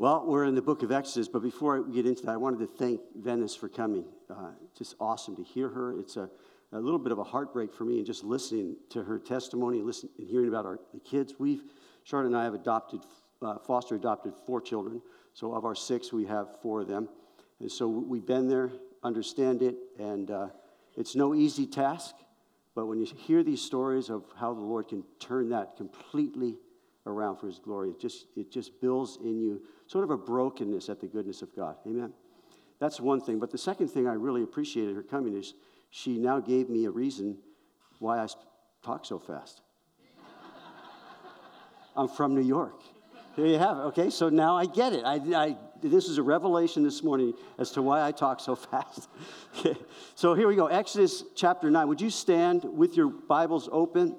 Well, we're in the book of Exodus, but before we get into that, I wanted to thank Venice for coming. Uh, just awesome to hear her. It's a, a little bit of a heartbreak for me, and just listening to her testimony, listening and hearing about our the kids. We've Charlotte and I have adopted, uh, foster adopted four children. So of our six, we have four of them, and so we've been there, understand it, and uh, it's no easy task. But when you hear these stories of how the Lord can turn that completely around for His glory, it just it just builds in you sort of a brokenness at the goodness of God. Amen. That's one thing. But the second thing I really appreciated her coming is she now gave me a reason why I talk so fast. I'm from New York. Here you have it. Okay, so now I get it. I, I, this is a revelation this morning as to why I talk so fast. okay, so here we go. Exodus chapter 9. Would you stand with your Bibles open?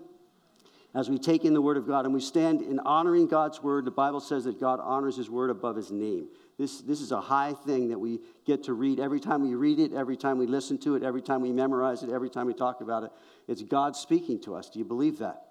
As we take in the Word of God and we stand in honoring God's Word, the Bible says that God honors His Word above His name. This, this is a high thing that we get to read every time we read it, every time we listen to it, every time we memorize it, every time we talk about it. It's God speaking to us. Do you believe that?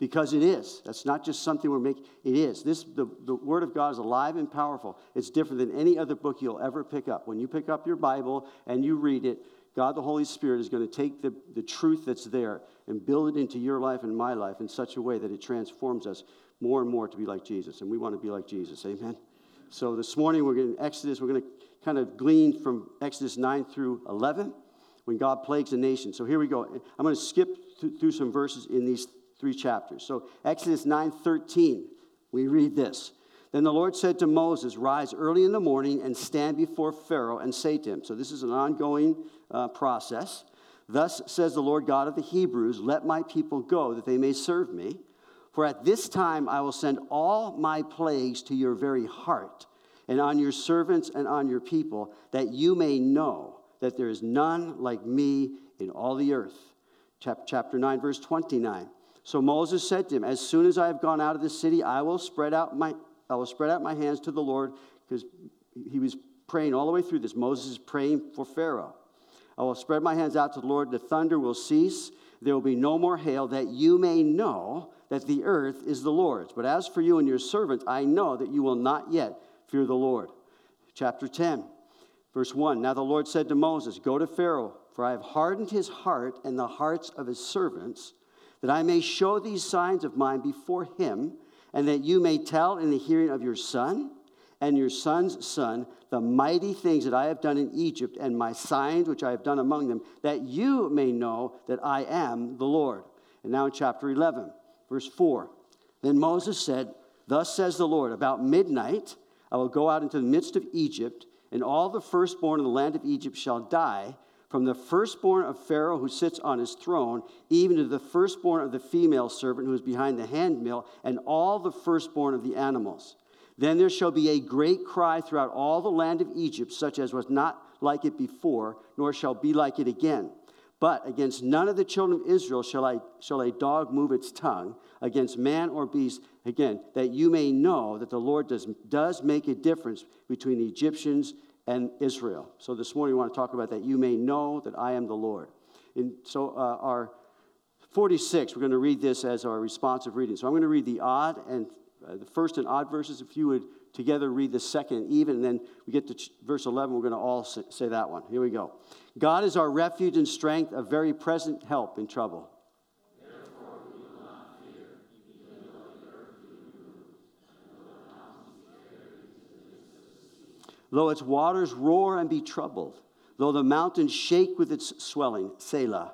Because it is. That's not just something we're making. It is. This, the, the Word of God is alive and powerful. It's different than any other book you'll ever pick up. When you pick up your Bible and you read it, God the Holy Spirit is going to take the, the truth that's there and build it into your life and my life in such a way that it transforms us more and more to be like Jesus. And we want to be like Jesus. Amen. So this morning we're going to Exodus, we're going to kind of glean from Exodus 9 through 11 when God plagues a nation. So here we go. I'm going to skip through some verses in these three chapters. So Exodus 9:13, we read this. Then the Lord said to Moses, Rise early in the morning and stand before Pharaoh and say to him. So, this is an ongoing uh, process. Thus says the Lord God of the Hebrews, Let my people go that they may serve me. For at this time I will send all my plagues to your very heart and on your servants and on your people, that you may know that there is none like me in all the earth. Chapter 9, verse 29. So Moses said to him, As soon as I have gone out of the city, I will spread out my I will spread out my hands to the Lord, because he was praying all the way through this. Moses is praying for Pharaoh. I will spread my hands out to the Lord. The thunder will cease. There will be no more hail, that you may know that the earth is the Lord's. But as for you and your servants, I know that you will not yet fear the Lord. Chapter 10, verse 1. Now the Lord said to Moses, Go to Pharaoh, for I have hardened his heart and the hearts of his servants, that I may show these signs of mine before him and that you may tell in the hearing of your son and your son's son the mighty things that I have done in Egypt and my signs which I have done among them, that you may know that I am the Lord. And now in chapter 11, verse 4. Then Moses said, Thus says the Lord, about midnight I will go out into the midst of Egypt, and all the firstborn in the land of Egypt shall die from the firstborn of Pharaoh who sits on his throne, even to the firstborn of the female servant who is behind the handmill, and all the firstborn of the animals. Then there shall be a great cry throughout all the land of Egypt, such as was not like it before, nor shall be like it again. But against none of the children of Israel shall, I, shall a dog move its tongue, against man or beast, again, that you may know that the Lord does, does make a difference between the Egyptians and Israel. So this morning we want to talk about that. You may know that I am the Lord. And so uh, our 46, we're going to read this as our responsive reading. So I'm going to read the odd and uh, the first and odd verses. If you would together read the second even, and then we get to ch- verse 11, we're going to all say, say that one. Here we go. God is our refuge and strength, a very present help in trouble. Though its waters roar and be troubled, though the mountains shake with its swelling, Selah.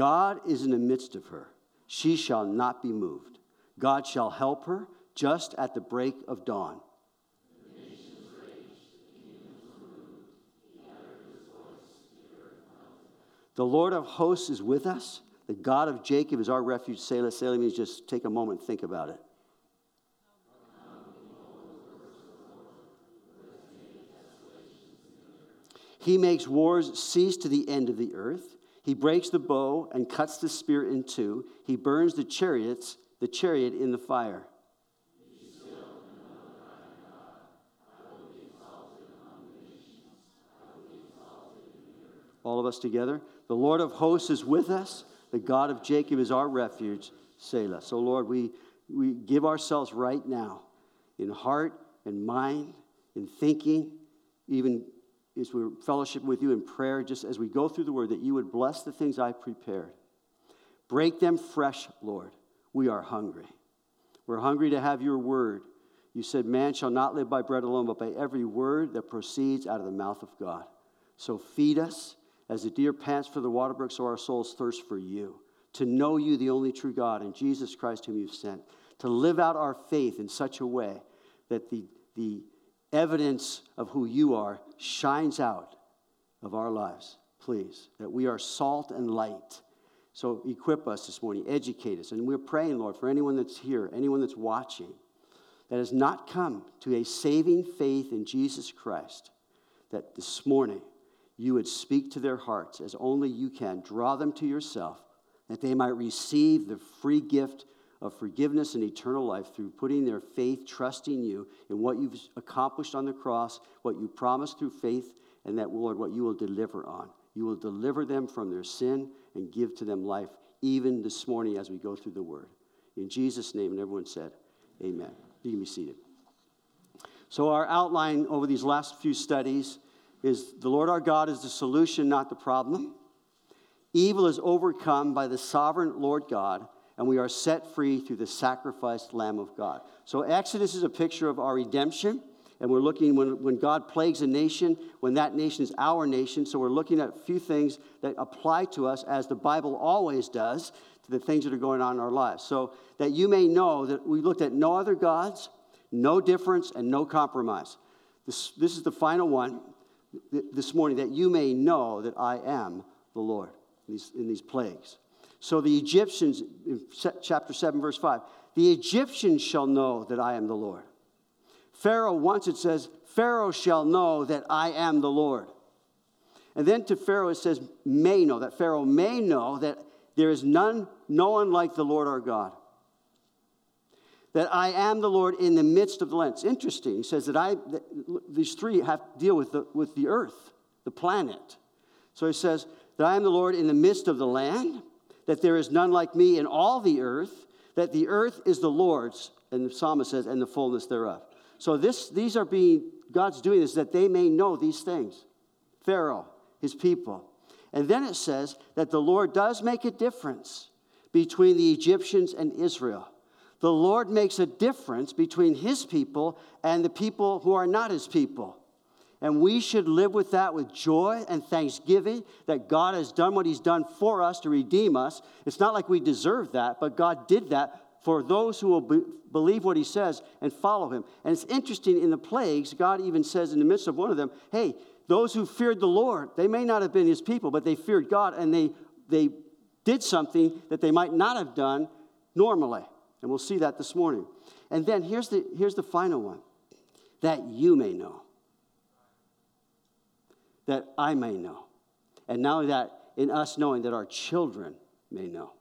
God is in the midst of her. She shall not be moved. God shall help her just at the break of dawn. The Lord of hosts is with us. The God of Jacob is our refuge. Selah, Selah means just take a moment and think about it. He makes wars cease to the end of the earth. He breaks the bow and cuts the spear in two. He burns the chariots, the chariot in the fire. All of us together. The Lord of hosts is with us. The God of Jacob is our refuge. Selah. So, Lord, we, we give ourselves right now in heart and mind, in thinking, even as we're fellowship with you in prayer, just as we go through the word, that you would bless the things I prepared. Break them fresh, Lord. We are hungry. We're hungry to have your word. You said, Man shall not live by bread alone, but by every word that proceeds out of the mouth of God. So feed us as the deer pants for the water brook, so our souls thirst for you. To know you, the only true God, and Jesus Christ, whom you've sent. To live out our faith in such a way that the, the evidence of who you are shines out of our lives, please. That we are salt and light. So equip us this morning, educate us. And we're praying, Lord, for anyone that's here, anyone that's watching, that has not come to a saving faith in Jesus Christ, that this morning you would speak to their hearts as only you can. Draw them to yourself, that they might receive the free gift of forgiveness and eternal life through putting their faith, trusting you in what you've accomplished on the cross, what you promised through faith, and that, Lord, what you will deliver on. You will deliver them from their sin and give to them life, even this morning as we go through the word. In Jesus' name, and everyone said, Amen. You can be seated. So, our outline over these last few studies is the Lord our God is the solution, not the problem. Evil is overcome by the sovereign Lord God and we are set free through the sacrificed Lamb of God. So, Exodus is a picture of our redemption. And we're looking when, when God plagues a nation, when that nation is our nation. So, we're looking at a few things that apply to us, as the Bible always does, to the things that are going on in our lives. So, that you may know that we looked at no other gods, no difference, and no compromise. This, this is the final one this morning, that you may know that I am the Lord in these, in these plagues. So the Egyptians, chapter 7, verse 5, the Egyptians shall know that I am the Lord. Pharaoh, once it says, Pharaoh shall know that I am the Lord. And then to Pharaoh it says, may know, that Pharaoh may know that there is none, no one like the Lord our God. That I am the Lord in the midst of the land. It's interesting. He says that I, that these three have to deal with the, with the earth, the planet. So he says that I am the Lord in the midst of the land that there is none like me in all the earth, that the earth is the Lord's, and the psalmist says, and the fullness thereof. So this, these are being, God's doing this that they may know these things. Pharaoh, his people. And then it says that the Lord does make a difference between the Egyptians and Israel. The Lord makes a difference between his people and the people who are not his people. And we should live with that with joy and thanksgiving that God has done what He's done for us to redeem us. It's not like we deserve that, but God did that for those who will be, believe what He says and follow Him. And it's interesting in the plagues, God even says in the midst of one of them, hey, those who feared the Lord, they may not have been His people, but they feared God and they, they did something that they might not have done normally. And we'll see that this morning. And then here's the, here's the final one that you may know that I may know. And now that in us knowing that our children may know.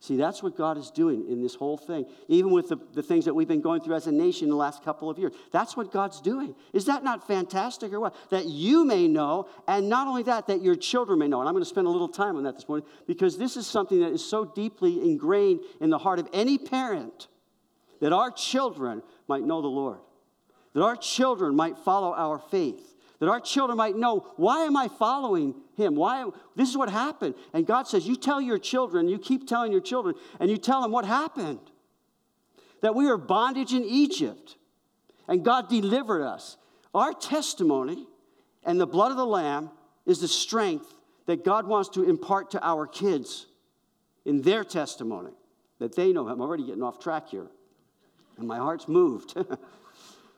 See, that's what God is doing in this whole thing, even with the, the things that we've been going through as a nation the last couple of years. That's what God's doing. Is that not fantastic or what? That you may know, and not only that, that your children may know. And I'm going to spend a little time on that this morning because this is something that is so deeply ingrained in the heart of any parent that our children might know the Lord, that our children might follow our faith that our children might know why am i following him? Why this is what happened. And god says you tell your children you keep telling your children and you tell them what happened. That we were bondage in egypt and god delivered us. Our testimony and the blood of the lamb is the strength that god wants to impart to our kids in their testimony that they know him. I'm already getting off track here and my heart's moved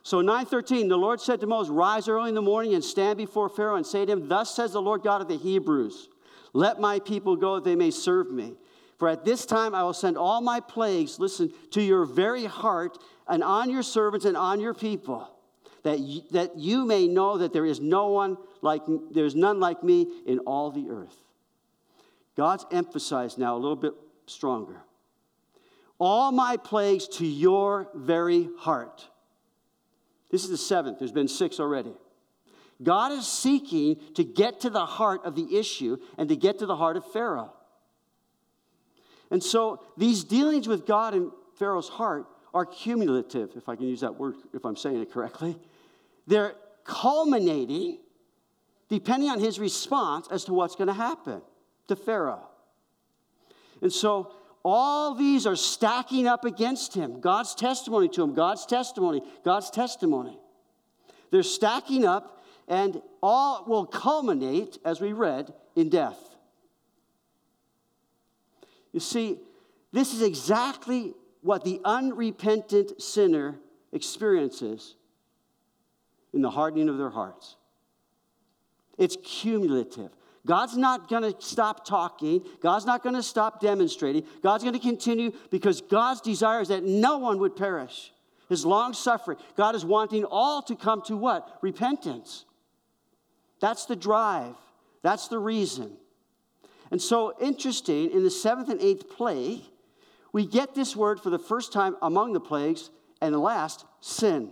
So 9:13, the Lord said to Moses, "Rise early in the morning and stand before Pharaoh and say to him, Thus says the Lord God of the Hebrews, Let my people go that they may serve me. For at this time I will send all my plagues, listen, to your very heart and on your servants and on your people, that you, that you may know that there is no one like there's none like me in all the earth." God's emphasized now a little bit stronger. All my plagues to your very heart. This is the seventh. There's been six already. God is seeking to get to the heart of the issue and to get to the heart of Pharaoh. And so these dealings with God and Pharaoh's heart are cumulative, if I can use that word, if I'm saying it correctly. They're culminating depending on his response as to what's going to happen to Pharaoh. And so all these are stacking up against him God's testimony to him, God's testimony, God's testimony. They're stacking up, and all will culminate, as we read, in death. You see, this is exactly what the unrepentant sinner experiences in the hardening of their hearts. It's cumulative. God's not going to stop talking. God's not going to stop demonstrating. God's going to continue because God's desire is that no one would perish. His long suffering. God is wanting all to come to what? Repentance. That's the drive. That's the reason. And so, interesting, in the seventh and eighth plague, we get this word for the first time among the plagues, and the last, sin.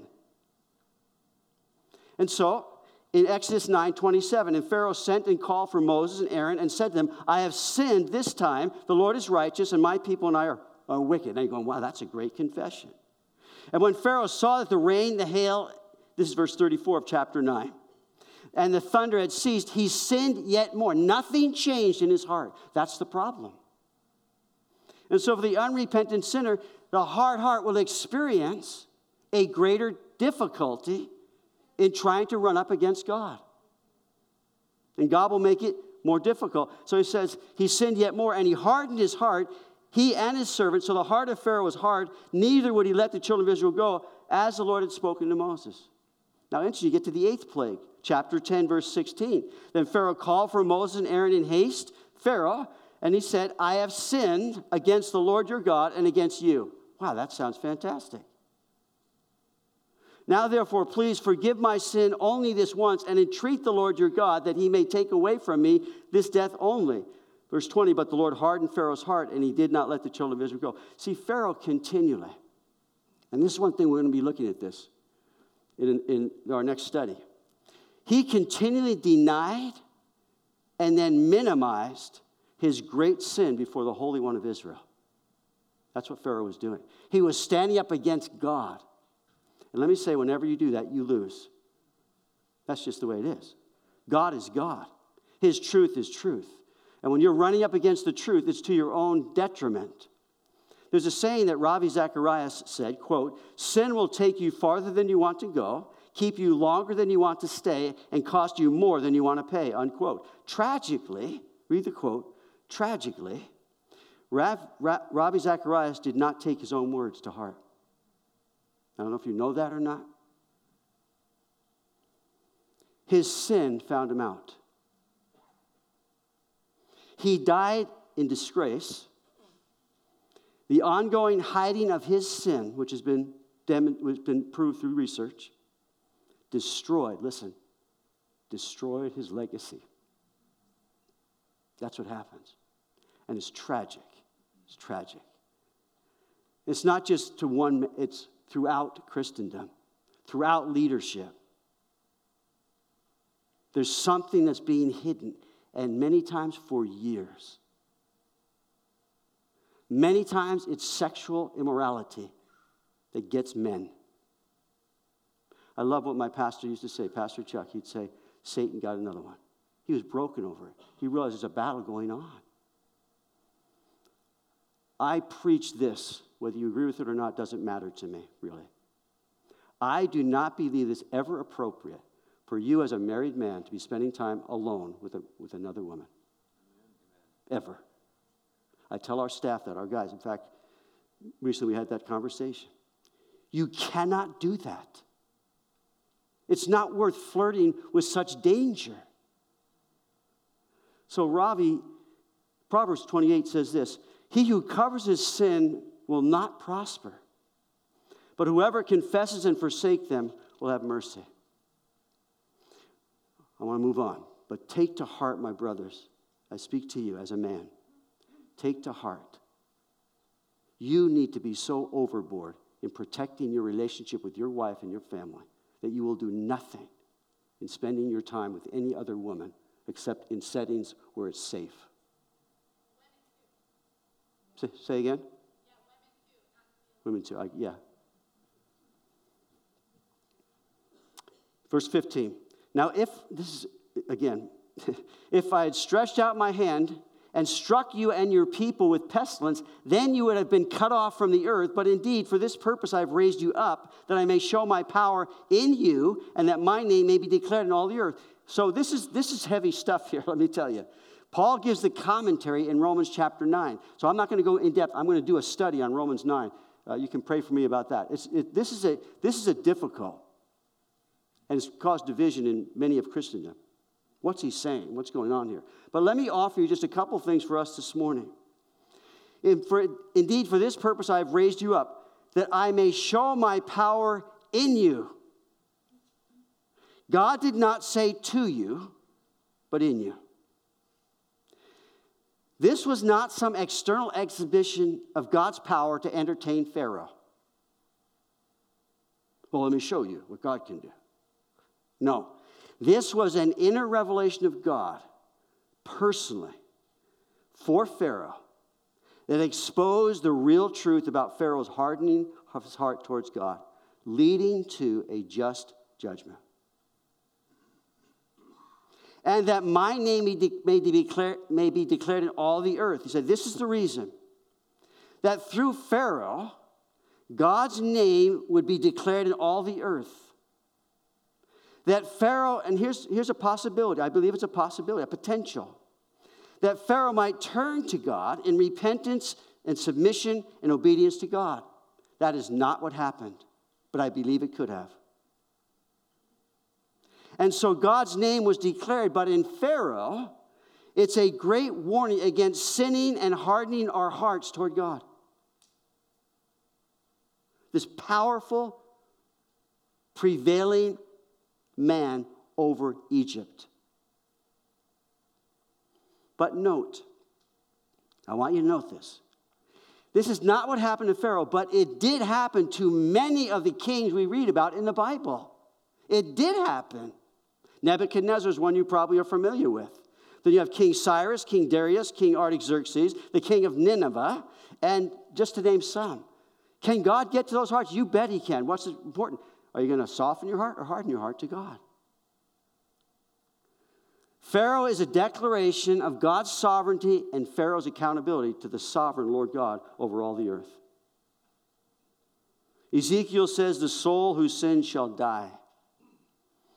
And so, in Exodus 9 27, and Pharaoh sent and called for Moses and Aaron and said to them, I have sinned this time. The Lord is righteous, and my people and I are, are wicked. And you're going, wow, that's a great confession. And when Pharaoh saw that the rain, the hail, this is verse 34 of chapter 9, and the thunder had ceased, he sinned yet more. Nothing changed in his heart. That's the problem. And so, for the unrepentant sinner, the hard heart will experience a greater difficulty in trying to run up against God. And God will make it more difficult. So he says, He sinned yet more, and he hardened his heart, he and his servants. So the heart of Pharaoh was hard, neither would he let the children of Israel go, as the Lord had spoken to Moses. Now, interesting, you get to the eighth plague, chapter 10, verse 16. Then Pharaoh called for Moses and Aaron in haste. Pharaoh, and he said, I have sinned against the Lord your God and against you. Wow, that sounds fantastic. Now, therefore, please forgive my sin only this once and entreat the Lord your God that he may take away from me this death only. Verse 20, but the Lord hardened Pharaoh's heart and he did not let the children of Israel go. See, Pharaoh continually, and this is one thing we're going to be looking at this in, in our next study. He continually denied and then minimized his great sin before the Holy One of Israel. That's what Pharaoh was doing. He was standing up against God. And let me say, whenever you do that, you lose. That's just the way it is. God is God, His truth is truth. And when you're running up against the truth, it's to your own detriment. There's a saying that Ravi Zacharias said, quote, sin will take you farther than you want to go, keep you longer than you want to stay, and cost you more than you want to pay, unquote. Tragically, read the quote, Tragically, Rav, Rav, Ravi Zacharias did not take his own words to heart. I don't know if you know that or not. His sin found him out. He died in disgrace. The ongoing hiding of his sin, which has been, has been proved through research, destroyed, listen, destroyed his legacy. That's what happens. And it's tragic. It's tragic. It's not just to one, it's throughout Christendom, throughout leadership. There's something that's being hidden, and many times for years. Many times it's sexual immorality that gets men. I love what my pastor used to say, Pastor Chuck. He'd say, Satan got another one. He was broken over it. He realized there's a battle going on. I preach this, whether you agree with it or not, doesn't matter to me, really. I do not believe it's ever appropriate for you as a married man to be spending time alone with, a, with another woman. Ever. I tell our staff that, our guys. In fact, recently we had that conversation. You cannot do that. It's not worth flirting with such danger. So, Ravi, Proverbs 28 says this He who covers his sin will not prosper, but whoever confesses and forsakes them will have mercy. I want to move on, but take to heart, my brothers. I speak to you as a man. Take to heart. You need to be so overboard in protecting your relationship with your wife and your family that you will do nothing in spending your time with any other woman except in settings where it's safe. Say, say again? Women too, I, yeah. Verse 15. Now, if, this is, again, if I had stretched out my hand and struck you and your people with pestilence, then you would have been cut off from the earth. But indeed, for this purpose I have raised you up, that I may show my power in you, and that my name may be declared in all the earth. So this is, this is heavy stuff here, let me tell you. Paul gives the commentary in Romans chapter 9. So I'm not going to go in depth. I'm going to do a study on Romans 9. Uh, you can pray for me about that. It, this, is a, this is a difficult, and it's caused division in many of Christendom. What's he saying? What's going on here? But let me offer you just a couple things for us this morning. For, indeed, for this purpose I have raised you up, that I may show my power in you. God did not say to you, but in you. This was not some external exhibition of God's power to entertain Pharaoh. Well, let me show you what God can do. No, this was an inner revelation of God personally for Pharaoh that exposed the real truth about Pharaoh's hardening of his heart towards God, leading to a just judgment and that my name may, may, be declared, may be declared in all the earth. He said, This is the reason that through Pharaoh, God's name would be declared in all the earth. That Pharaoh, and here's, here's a possibility, I believe it's a possibility, a potential, that Pharaoh might turn to God in repentance and submission and obedience to God. That is not what happened, but I believe it could have. And so God's name was declared, but in Pharaoh, it's a great warning against sinning and hardening our hearts toward God. This powerful, prevailing man over Egypt. But note, I want you to note this. This is not what happened to Pharaoh, but it did happen to many of the kings we read about in the Bible. It did happen. Nebuchadnezzar is one you probably are familiar with. Then you have King Cyrus, King Darius, King Artaxerxes, the king of Nineveh, and just to name some. Can God get to those hearts? You bet He can. What's important? Are you going to soften your heart or harden your heart to God? Pharaoh is a declaration of God's sovereignty and Pharaoh's accountability to the sovereign Lord God over all the earth. Ezekiel says, The soul who sins shall die.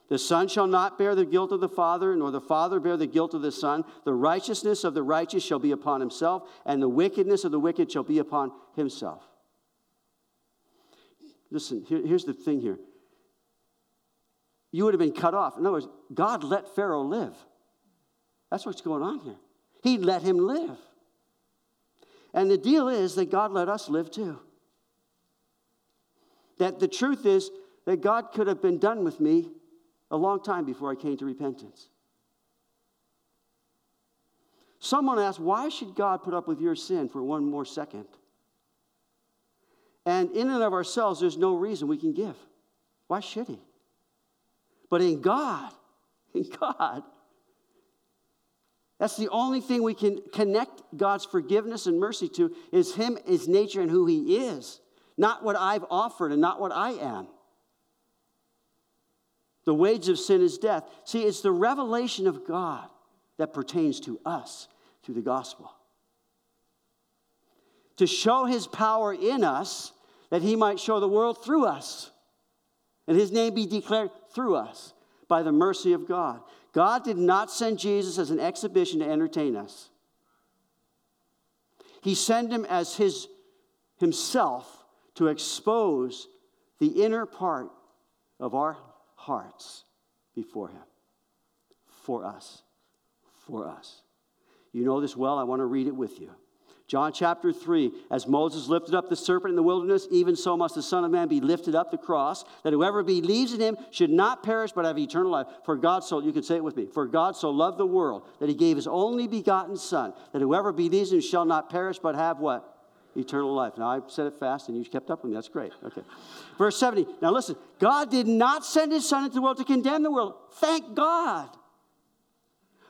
The Son shall not bear the guilt of the Father, nor the Father bear the guilt of the Son. The righteousness of the righteous shall be upon himself, and the wickedness of the wicked shall be upon himself. Listen, here, here's the thing here. You would have been cut off. In other words, God let Pharaoh live. That's what's going on here. He let him live. And the deal is that God let us live too. That the truth is that God could have been done with me a long time before I came to repentance. Someone asked, Why should God put up with your sin for one more second? And in and of ourselves, there's no reason we can give. Why should He? But in God, in God, that's the only thing we can connect God's forgiveness and mercy to is Him, His nature, and who He is, not what I've offered and not what I am. The wage of sin is death. See, it's the revelation of God that pertains to us through the gospel. To show his power in us, that he might show the world through us, and his name be declared through us by the mercy of God. God did not send Jesus as an exhibition to entertain us. He sent him as his himself to expose the inner part of our hearts before Him. For us. For us. You know this well. I want to read it with you. John chapter 3 As Moses lifted up the serpent in the wilderness, even so must the Son of Man be lifted up the cross, that whoever believes in him should not perish but have eternal life. For God so, you can say it with me, for God so loved the world that he gave his only begotten Son, that whoever believes in him shall not perish but have what? Eternal life. Now, I said it fast and you kept up with me. That's great. Okay. Verse 70. Now, listen God did not send his Son into the world to condemn the world. Thank God.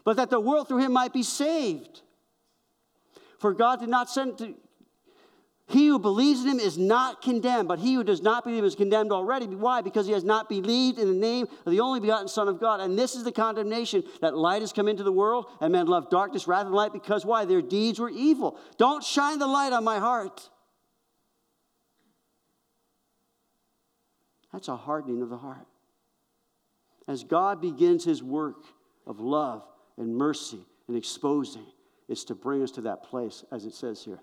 But that the world through him might be saved. For God did not send to. He who believes in him is not condemned, but he who does not believe is condemned already. Why? Because he has not believed in the name of the only begotten Son of God. And this is the condemnation that light has come into the world, and men love darkness rather than light, because why? Their deeds were evil. Don't shine the light on my heart. That's a hardening of the heart. As God begins his work of love and mercy and exposing, it's to bring us to that place, as it says here.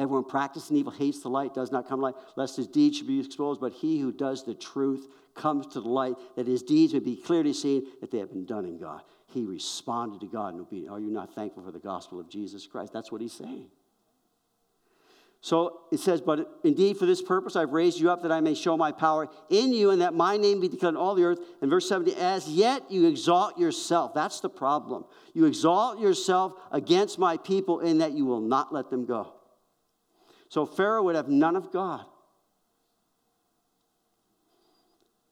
Everyone practicing evil hates the light, does not come light, lest his deeds should be exposed. But he who does the truth comes to the light, that his deeds may be clearly seen that they have been done in God. He responded to God in obedience. Are you not thankful for the gospel of Jesus Christ? That's what he's saying. So it says, But indeed, for this purpose I've raised you up that I may show my power in you and that my name be declared in all the earth. And verse 70, as yet you exalt yourself. That's the problem. You exalt yourself against my people in that you will not let them go. So Pharaoh would have none of God.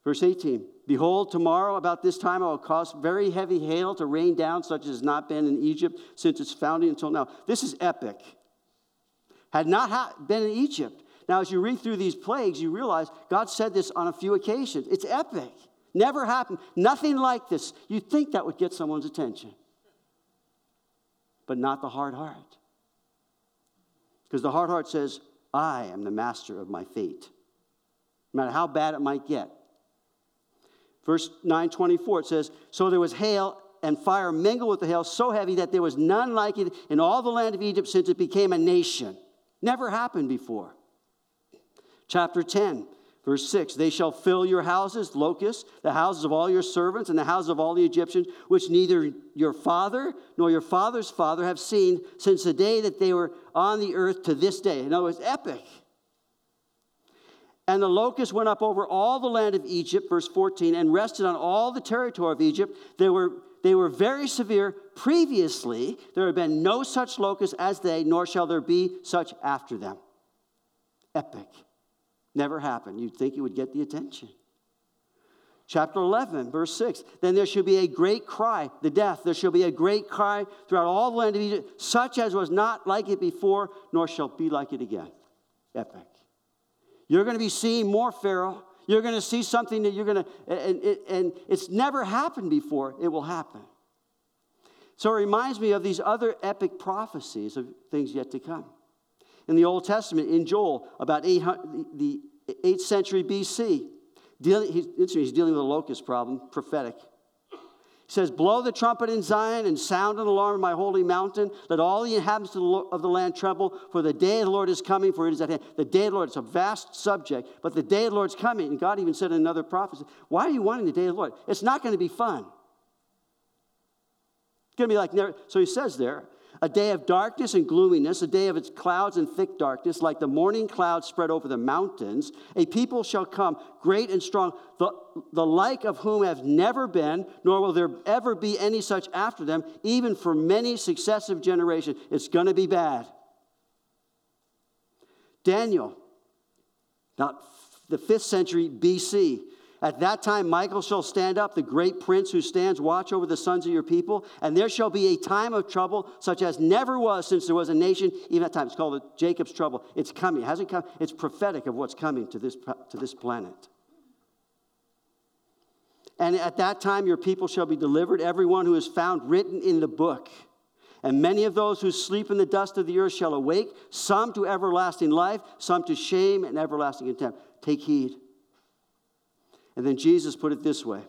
Verse 18 Behold, tomorrow about this time I will cause very heavy hail to rain down, such as has not been in Egypt since its founding until now. This is epic. Had not ha- been in Egypt. Now, as you read through these plagues, you realize God said this on a few occasions. It's epic. Never happened. Nothing like this. You'd think that would get someone's attention, but not the hard heart. Because the hard heart says, I am the master of my fate, no matter how bad it might get. Verse 924, it says, So there was hail and fire mingled with the hail, so heavy that there was none like it in all the land of Egypt since it became a nation. Never happened before. Chapter 10, Verse 6 They shall fill your houses, locusts, the houses of all your servants, and the houses of all the Egyptians, which neither your father nor your father's father have seen since the day that they were on the earth to this day. In other words, epic. And the locusts went up over all the land of Egypt, verse 14, and rested on all the territory of Egypt. They were, they were very severe. Previously, there had been no such locusts as they, nor shall there be such after them. Epic. Never happened. You'd think it would get the attention. Chapter 11, verse 6. Then there shall be a great cry, the death. There shall be a great cry throughout all the land of Egypt, such as was not like it before, nor shall be like it again. Epic. You're going to be seeing more Pharaoh. You're going to see something that you're going to, and, and, and it's never happened before. It will happen. So it reminds me of these other epic prophecies of things yet to come in the Old Testament, in Joel, about 800, the 8th century BC. Dealing, he's, dealing with a locust problem, prophetic. He says, Blow the trumpet in Zion and sound an alarm in my holy mountain. Let all the inhabitants of the land tremble, for the day of the Lord is coming, for it is at hand. The day of the Lord, it's a vast subject, but the day of the Lord's coming. And God even said in another prophecy, Why are you wanting the day of the Lord? It's not going to be fun. It's going to be like, never. so he says there, a day of darkness and gloominess, a day of its clouds and thick darkness, like the morning clouds spread over the mountains. A people shall come, great and strong, the, the like of whom have never been, nor will there ever be any such after them, even for many successive generations. It's going to be bad. Daniel, about the fifth century BC, at that time, Michael shall stand up, the great prince who stands watch over the sons of your people, and there shall be a time of trouble such as never was since there was a nation, even at that time. It's called Jacob's trouble. It's coming. It hasn't come. It's prophetic of what's coming to this, to this planet. And at that time, your people shall be delivered, everyone who is found written in the book. And many of those who sleep in the dust of the earth shall awake, some to everlasting life, some to shame and everlasting contempt. Take heed. And then Jesus put it this way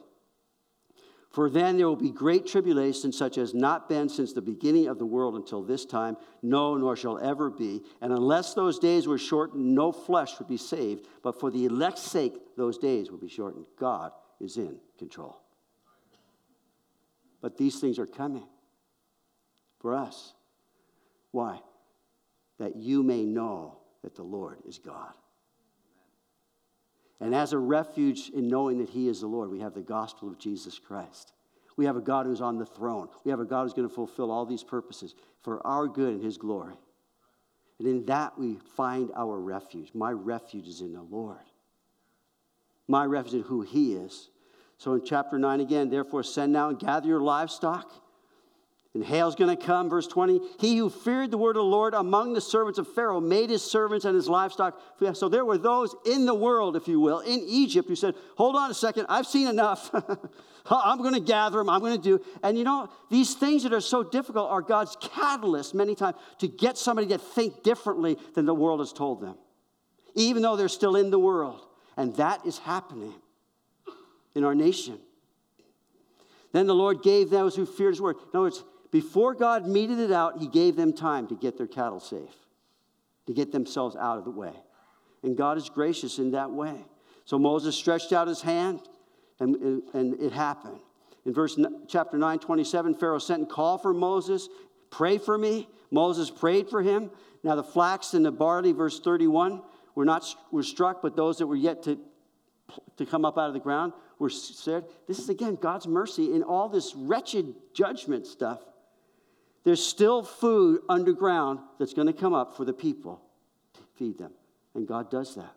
For then there will be great tribulation, such as not been since the beginning of the world until this time, no, nor shall ever be. And unless those days were shortened, no flesh would be saved. But for the elect's sake, those days will be shortened. God is in control. But these things are coming for us. Why? That you may know that the Lord is God. And as a refuge in knowing that He is the Lord, we have the gospel of Jesus Christ. We have a God who's on the throne. We have a God who's going to fulfill all these purposes for our good and His glory. And in that we find our refuge. My refuge is in the Lord. My refuge is who He is. So in chapter 9 again, therefore send now and gather your livestock and hail's going to come, verse 20. He who feared the word of the Lord among the servants of Pharaoh made his servants and his livestock. So there were those in the world, if you will, in Egypt who said, Hold on a second, I've seen enough. I'm going to gather them, I'm going to do. And you know, these things that are so difficult are God's catalyst many times to get somebody to think differently than the world has told them, even though they're still in the world. And that is happening in our nation. Then the Lord gave those who feared his word. In other words, before God meted it out, he gave them time to get their cattle safe, to get themselves out of the way. And God is gracious in that way. So Moses stretched out his hand, and, and it happened. In verse chapter 9, 27, Pharaoh sent and called for Moses, pray for me. Moses prayed for him. Now the flax and the barley, verse 31, were not were struck, but those that were yet to, to come up out of the ground were said. This is again God's mercy in all this wretched judgment stuff. There's still food underground that's going to come up for the people to feed them. And God does that.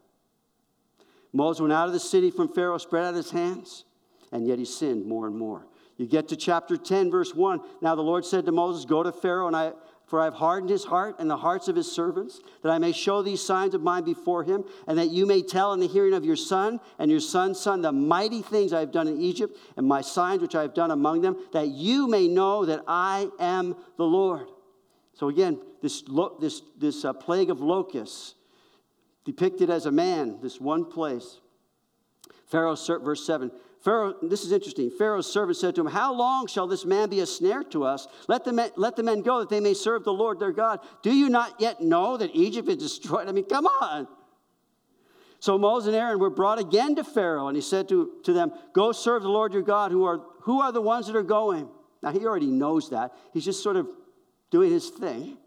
Moses went out of the city from Pharaoh, spread out his hands, and yet he sinned more and more. You get to chapter 10, verse 1. Now the Lord said to Moses, Go to Pharaoh, and I, for I have hardened his heart and the hearts of his servants, that I may show these signs of mine before him, and that you may tell in the hearing of your son and your son's son the mighty things I have done in Egypt, and my signs which I have done among them, that you may know that I am the Lord. So again, this, this, this uh, plague of locusts, depicted as a man, this one place. Pharaoh, verse 7 Pharaoh, this is interesting. Pharaoh's servant said to him, How long shall this man be a snare to us? Let the, men, let the men go that they may serve the Lord their God. Do you not yet know that Egypt is destroyed? I mean, come on. So Moses and Aaron were brought again to Pharaoh, and he said to, to them, Go serve the Lord your God, who are, who are the ones that are going. Now, he already knows that. He's just sort of doing his thing.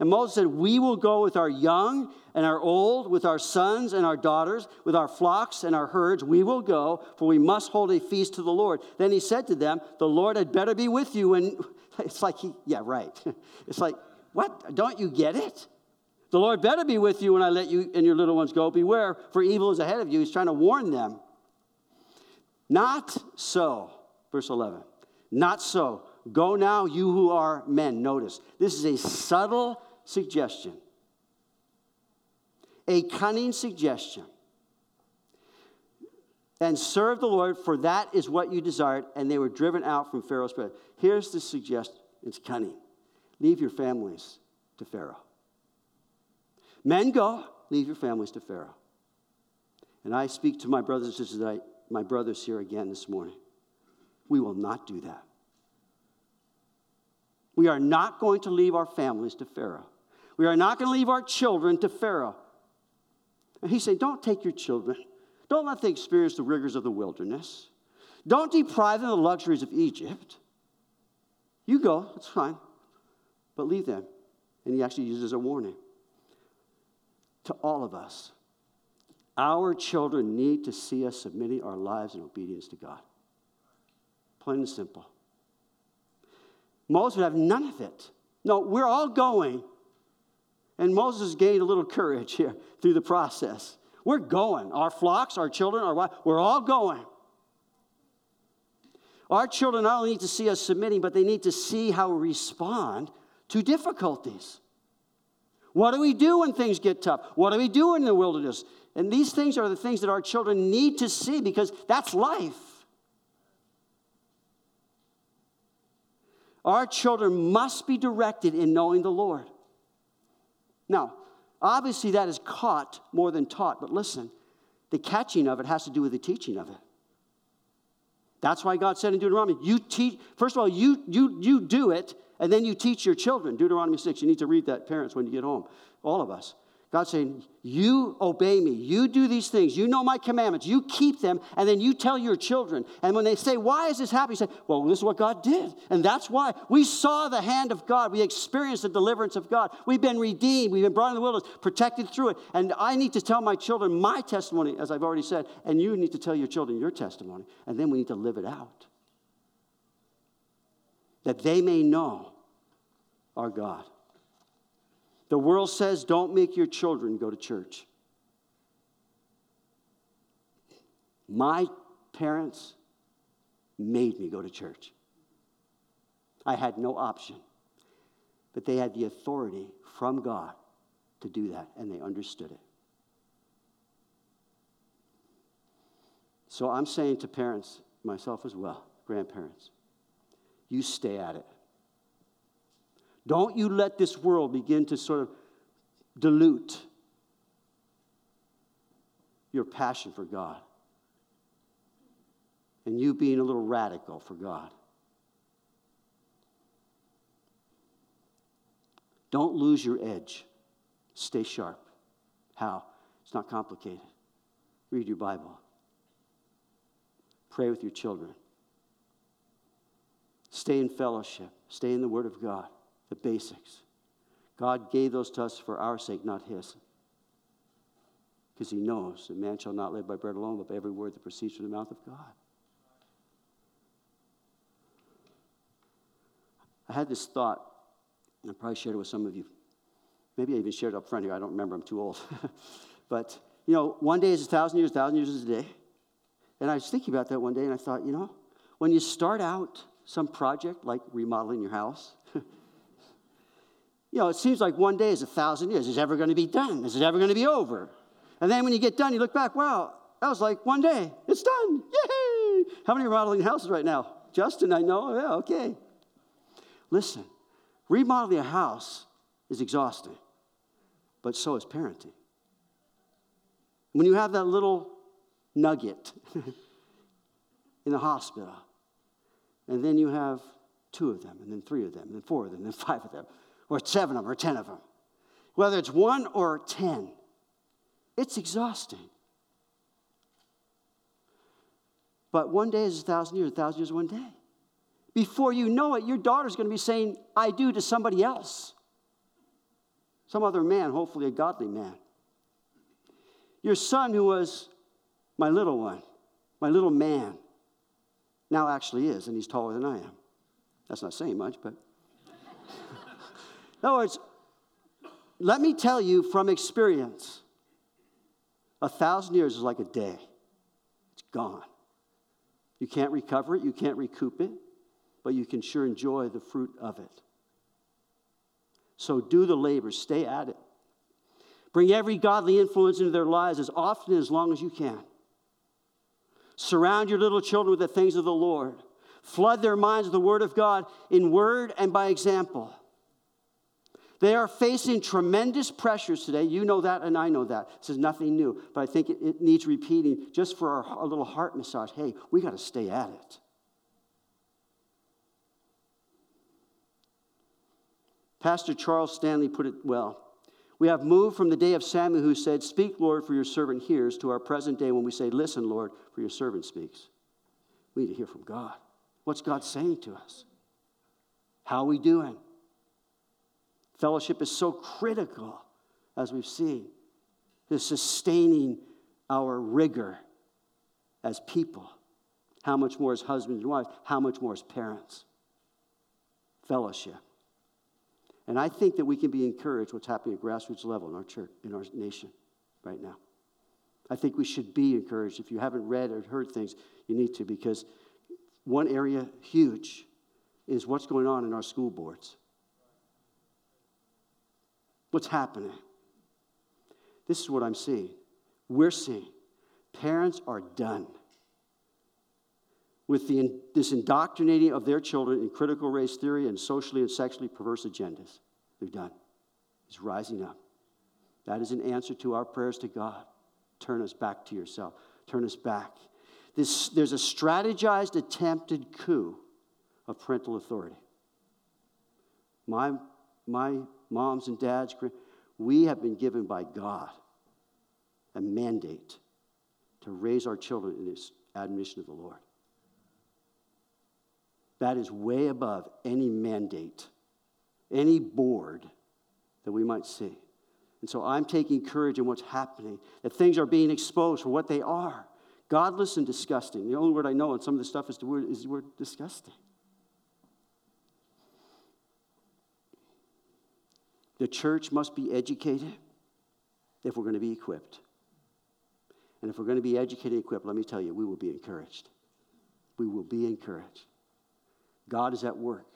And Moses said, We will go with our young and our old, with our sons and our daughters, with our flocks and our herds. We will go, for we must hold a feast to the Lord. Then he said to them, The Lord had better be with you. And it's like, he, yeah, right. It's like, what? Don't you get it? The Lord better be with you when I let you and your little ones go. Beware, for evil is ahead of you. He's trying to warn them. Not so, verse 11. Not so. Go now, you who are men. Notice, this is a subtle suggestion, a cunning suggestion. And serve the Lord, for that is what you desired. And they were driven out from Pharaoh's presence. Here's the suggestion it's cunning leave your families to Pharaoh. Men go, leave your families to Pharaoh. And I speak to my brothers and sisters, my brothers here again this morning. We will not do that. We are not going to leave our families to Pharaoh. We are not going to leave our children to Pharaoh. And he said, don't take your children. Don't let them experience the rigors of the wilderness. Don't deprive them of the luxuries of Egypt. You go, it's fine, but leave them. And he actually uses a warning to all of us. Our children need to see us submitting our lives in obedience to God. Plain and simple. Moses would have none of it. No, we're all going. And Moses gained a little courage here through the process. We're going. Our flocks, our children, our wife, we're all going. Our children not only need to see us submitting, but they need to see how we respond to difficulties. What do we do when things get tough? What do we do in the wilderness? And these things are the things that our children need to see because that's life. Our children must be directed in knowing the Lord. Now, obviously, that is caught more than taught, but listen, the catching of it has to do with the teaching of it. That's why God said in Deuteronomy, you teach, first of all, you, you, you do it, and then you teach your children. Deuteronomy 6, you need to read that, parents, when you get home, all of us. God's saying, You obey me. You do these things. You know my commandments. You keep them, and then you tell your children. And when they say, Why is this happening? You say, Well, this is what God did. And that's why we saw the hand of God. We experienced the deliverance of God. We've been redeemed. We've been brought in the wilderness, protected through it. And I need to tell my children my testimony, as I've already said, and you need to tell your children your testimony. And then we need to live it out. That they may know our God. The world says don't make your children go to church. My parents made me go to church. I had no option. But they had the authority from God to do that, and they understood it. So I'm saying to parents, myself as well, grandparents, you stay at it. Don't you let this world begin to sort of dilute your passion for God and you being a little radical for God. Don't lose your edge. Stay sharp. How? It's not complicated. Read your Bible. Pray with your children. Stay in fellowship. Stay in the Word of God, the basics. God gave those to us for our sake, not His. Because He knows that man shall not live by bread alone, but by every word that proceeds from the mouth of God. I had this thought, and I probably shared it with some of you. Maybe I even shared it up front here. I don't remember. I'm too old. but, you know, one day is a thousand years, a thousand years is a day. And I was thinking about that one day, and I thought, you know, when you start out some project like remodeling your house, you know, it seems like one day is a thousand years. Is it ever going to be done? Is it ever going to be over? And then when you get done, you look back, wow, that was like one day. It's done. Yay! How many remodeling houses right now? Justin, I know. Yeah, okay. Listen, remodeling a house is exhausting, but so is parenting. When you have that little nugget in the hospital, and then you have two of them, and then three of them, and then four of them, and then five of them, or seven of them, or ten of them, whether it's one or ten, it's exhausting. But one day is a thousand years, a thousand years is one day. Before you know it, your daughter's going to be saying, I do to somebody else. Some other man, hopefully a godly man. Your son, who was my little one, my little man, now actually is, and he's taller than I am. That's not saying much, but. In other words, let me tell you from experience a thousand years is like a day, it's gone. You can't recover it, you can't recoup it but you can sure enjoy the fruit of it. So do the labor, stay at it. Bring every godly influence into their lives as often as long as you can. Surround your little children with the things of the Lord. Flood their minds with the Word of God in word and by example. They are facing tremendous pressures today. You know that, and I know that. This is nothing new, but I think it, it needs repeating just for our, our little heart massage. Hey, we got to stay at it. Pastor Charles Stanley put it well. We have moved from the day of Samuel who said, Speak, Lord, for your servant hears, to our present day when we say, Listen, Lord, for your servant speaks. We need to hear from God. What's God saying to us? How are we doing? Fellowship is so critical, as we've seen, to sustaining our rigor as people. How much more as husbands and wives? How much more as parents? Fellowship. And I think that we can be encouraged what's happening at grassroots level in our church, in our nation right now. I think we should be encouraged. If you haven't read or heard things, you need to, because one area huge is what's going on in our school boards. What's happening? This is what I'm seeing. We're seeing parents are done with the, this indoctrinating of their children in critical race theory and socially and sexually perverse agendas. They're done. It's rising up. That is an answer to our prayers to God. Turn us back to yourself. Turn us back. This, there's a strategized, attempted coup of parental authority. My, my moms and dads, we have been given by God a mandate to raise our children in this admonition of the Lord. That is way above any mandate, any board that we might see. And so I'm taking courage in what's happening, that things are being exposed for what they are godless and disgusting. The only word I know on some of this stuff is the word, is the word disgusting. The church must be educated if we're going to be equipped. And if we're going to be educated and equipped, let me tell you, we will be encouraged. We will be encouraged. God is at work.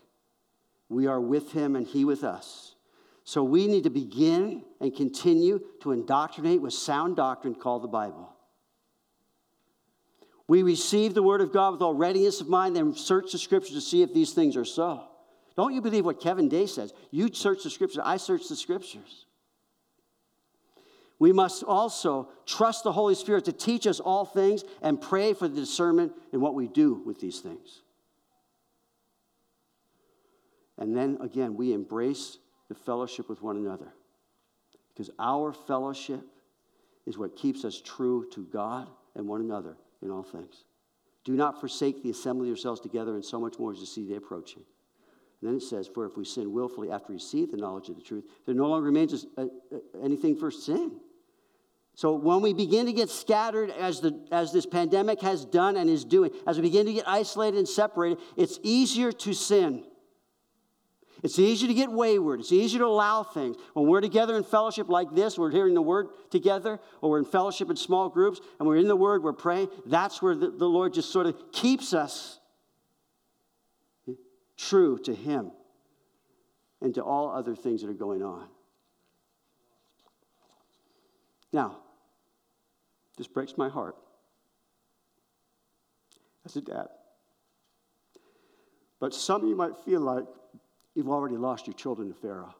We are with him and he with us. So we need to begin and continue to indoctrinate with sound doctrine called the Bible. We receive the word of God with all readiness of mind, then search the scriptures to see if these things are so. Don't you believe what Kevin Day says? You search the scriptures, I search the scriptures. We must also trust the Holy Spirit to teach us all things and pray for the discernment in what we do with these things. And then again, we embrace the fellowship with one another. Because our fellowship is what keeps us true to God and one another in all things. Do not forsake the assembly of yourselves together, and so much more as you see the approaching. And then it says, For if we sin willfully after we receive the knowledge of the truth, there no longer remains a, a, uh, uh, anything for sin. So when we begin to get scattered, as, the, as this pandemic has done and is doing, as we begin to get isolated and separated, it's easier to sin. It's easier to get wayward. It's easier to allow things. When we're together in fellowship like this, we're hearing the word together, or we're in fellowship in small groups, and we're in the word, we're praying, that's where the, the Lord just sort of keeps us true to Him and to all other things that are going on. Now, this breaks my heart as a dad. But some of you might feel like you've already lost your children to Pharaoh.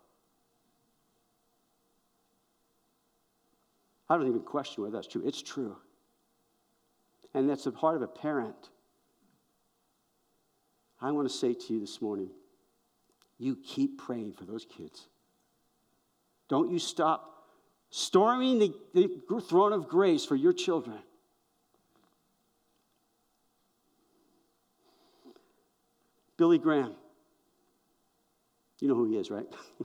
I don't even question whether that's true. It's true. And that's the heart of a parent. I want to say to you this morning you keep praying for those kids. Don't you stop storming the, the throne of grace for your children. Billy Graham. You know who he is, right?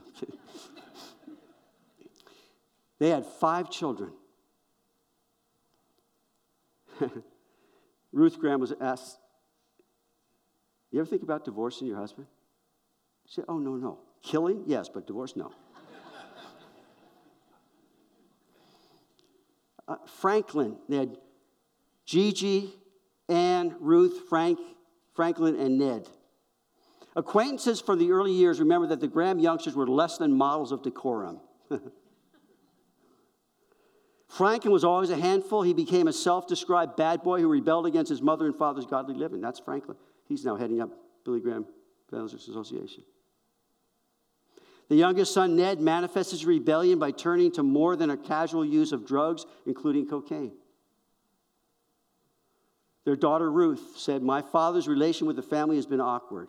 they had five children. Ruth Graham was asked, You ever think about divorcing your husband? She said, Oh, no, no. Killing? Yes, but divorce? No. uh, Franklin, they had Gigi, Anne, Ruth, Frank, Franklin, and Ned. Acquaintances from the early years remember that the Graham youngsters were less than models of decorum. Franklin was always a handful. He became a self described bad boy who rebelled against his mother and father's godly living. That's Franklin. He's now heading up Billy Graham Evangelist Association. The youngest son, Ned, manifests his rebellion by turning to more than a casual use of drugs, including cocaine. Their daughter, Ruth, said, My father's relation with the family has been awkward.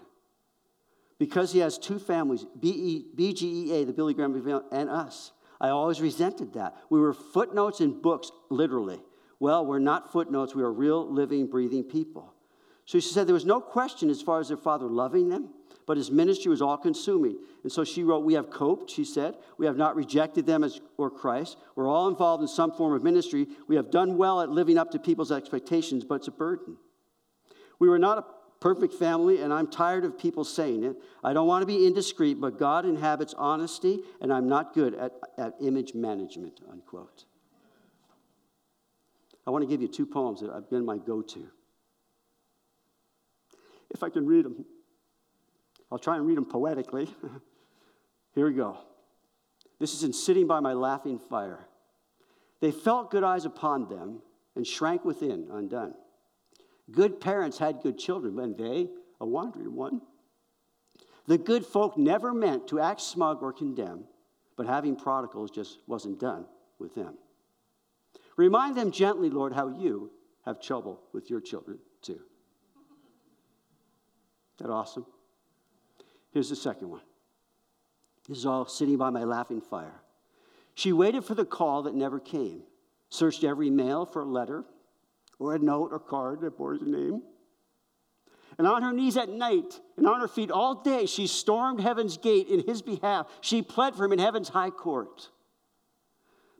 Because he has two families, BGEA, the Billy Graham family, and us. I always resented that. We were footnotes in books, literally. Well, we're not footnotes, we are real, living, breathing people. So she said there was no question as far as their father loving them, but his ministry was all consuming. And so she wrote, We have coped, she said. We have not rejected them as, or Christ. We're all involved in some form of ministry. We have done well at living up to people's expectations, but it's a burden. We were not a perfect family, and I'm tired of people saying it. I don't want to be indiscreet, but God inhabits honesty, and I'm not good at, at image management, unquote. I want to give you two poems that have been my go to. If I can read them, I'll try and read them poetically. Here we go. This is in Sitting by My Laughing Fire. They felt good eyes upon them and shrank within, undone. Good parents had good children, and they a wandering one. The good folk never meant to act smug or condemn, but having prodigals just wasn't done with them. Remind them gently, Lord, how you have trouble with your children too. That awesome? Here's the second one. This is all sitting by my laughing fire. She waited for the call that never came, searched every mail for a letter, or a note or card that bore his name. And on her knees at night and on her feet all day, she stormed heaven's gate in his behalf. She pled for him in heaven's high court.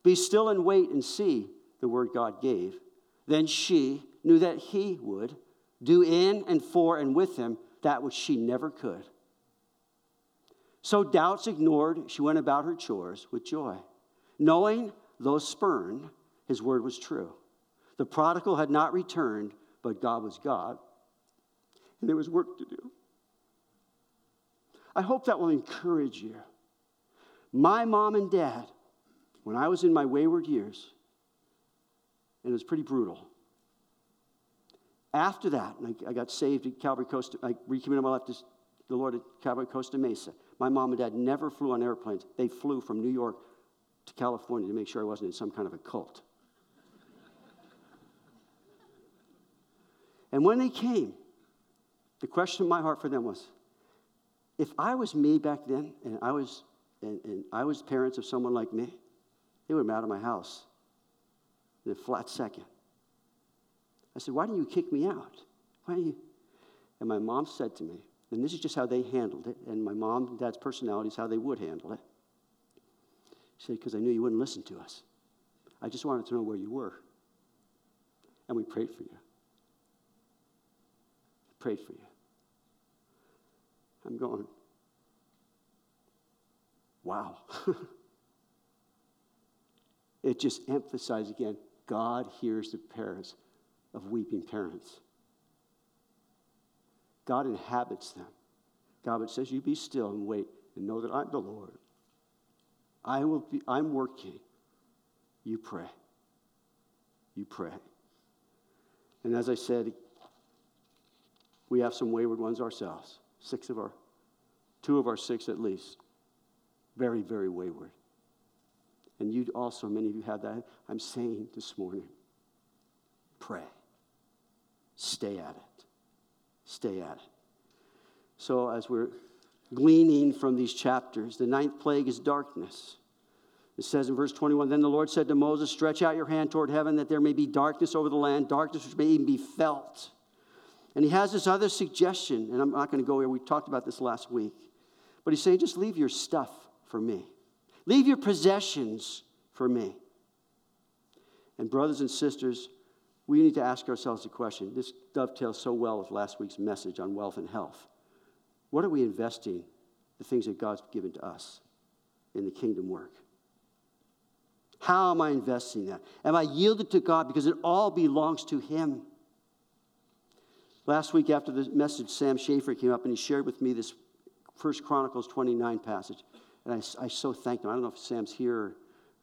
Be still and wait and see, the word God gave. Then she knew that he would do in and for and with him that which she never could. So doubts ignored, she went about her chores with joy, knowing, though spurned, his word was true. The prodigal had not returned, but God was God, and there was work to do. I hope that will encourage you. My mom and dad, when I was in my wayward years, and it was pretty brutal. After that, I, got saved at Calvary Coast. I recommitted my life to the Lord at Calvary Costa Mesa. My mom and dad never flew on airplanes. They flew from New York to California to make sure I wasn't in some kind of a cult. and when they came, the question in my heart for them was if I was me back then and I was, and, and I was parents of someone like me, they would have been out of my house in a flat second. I said, Why didn't you kick me out? Why you? And my mom said to me, and this is just how they handled it, and my mom and dad's personality is how they would handle it. She said, Because I knew you wouldn't listen to us. I just wanted to know where you were. And we prayed for you. I Prayed for you. I'm going, wow. it just emphasized again God hears the prayers of weeping parents. God inhabits them. God says, You be still and wait and know that I'm the Lord. I will be, I'm working. You pray. You pray. And as I said, we have some wayward ones ourselves. Six of our, two of our six at least. Very, very wayward. And you also, many of you have that. I'm saying this morning, pray. Stay at it. Stay at it. So, as we're gleaning from these chapters, the ninth plague is darkness. It says in verse 21 Then the Lord said to Moses, Stretch out your hand toward heaven that there may be darkness over the land, darkness which may even be felt. And he has this other suggestion, and I'm not going to go here. We talked about this last week. But he's saying, Just leave your stuff for me, leave your possessions for me. And, brothers and sisters, we need to ask ourselves the question this dovetails so well with last week's message on wealth and health. What are we investing the things that God's given to us in the kingdom work? How am I investing that? Am I yielded to God because it all belongs to Him? Last week after the message, Sam Schaefer came up and he shared with me this First Chronicles 29 passage. And I, I so thanked him. I don't know if Sam's here,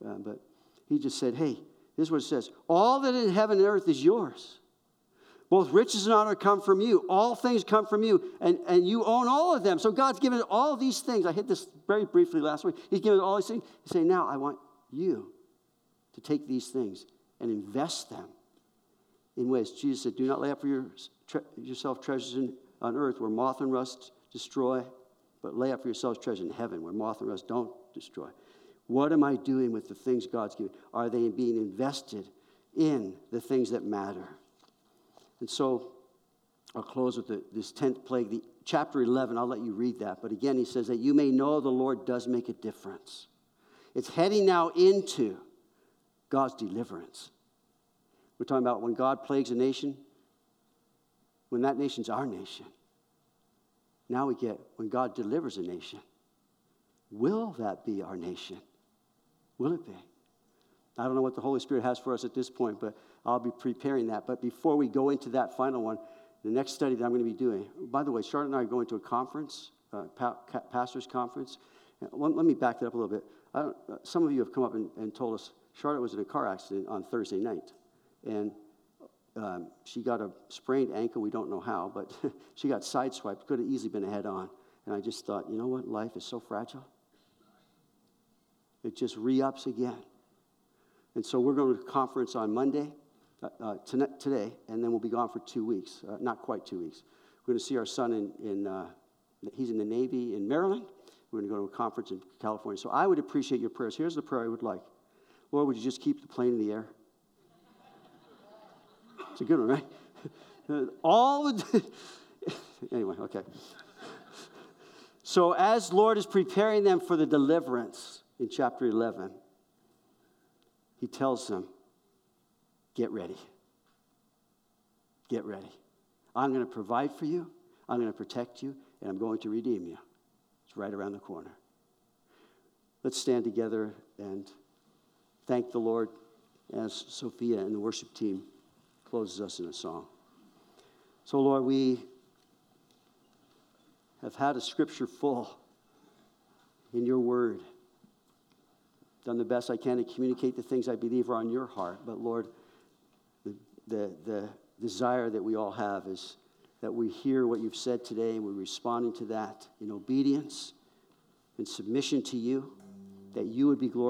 uh, but he just said, Hey, this is what it says All that in heaven and earth is yours. Both riches and honor come from you. All things come from you, and, and you own all of them. So God's given all these things. I hit this very briefly last week. He's given all these things. He's saying, Now I want you to take these things and invest them in ways. Jesus said, Do not lay up for your, tre- yourself treasures in, on earth where moth and rust destroy, but lay up for yourselves treasures in heaven where moth and rust don't destroy. What am I doing with the things God's given? Are they being invested in the things that matter? And so I'll close with the, this 10th plague. The, chapter 11, I'll let you read that. But again, he says that you may know the Lord does make a difference. It's heading now into God's deliverance. We're talking about when God plagues a nation, when that nation's our nation. Now we get when God delivers a nation. Will that be our nation? Will it be? I don't know what the Holy Spirit has for us at this point, but I'll be preparing that. But before we go into that final one, the next study that I'm going to be doing, by the way, Charlotte and I are going to a conference, uh, pa- pastor's conference. Let, let, me back that up a little bit. Uh, some of you have come up and, and, told us Charlotte was in a car accident on Thursday night. And um, she got a sprained ankle. We don't know how, but she got sideswiped. Could have easily been a head on. And I just thought, you know what? Life is so fragile. It just re ups again. And so we're going to conference on Monday, uh, uh, today, and then we'll be gone for two weeks. Uh, not quite two weeks. We're going to see our son in, in uh, he's in the Navy in Maryland. We're going to go to a conference in California. So I would appreciate your prayers. Here's the prayer I would like Lord, would you just keep the plane in the air? It's a good one, right? All the. anyway, okay. So, as Lord is preparing them for the deliverance, in chapter 11, he tells them, Get ready. Get ready. I'm going to provide for you, I'm going to protect you, and I'm going to redeem you. It's right around the corner. Let's stand together and thank the Lord as Sophia and the worship team closes us in a song. So, Lord, we have had a scripture full in your word. Done the best I can to communicate the things I believe are on your heart. But, Lord, the, the, the desire that we all have is that we hear what you've said today and we're responding to that in obedience, in submission to you, that you would be glorified.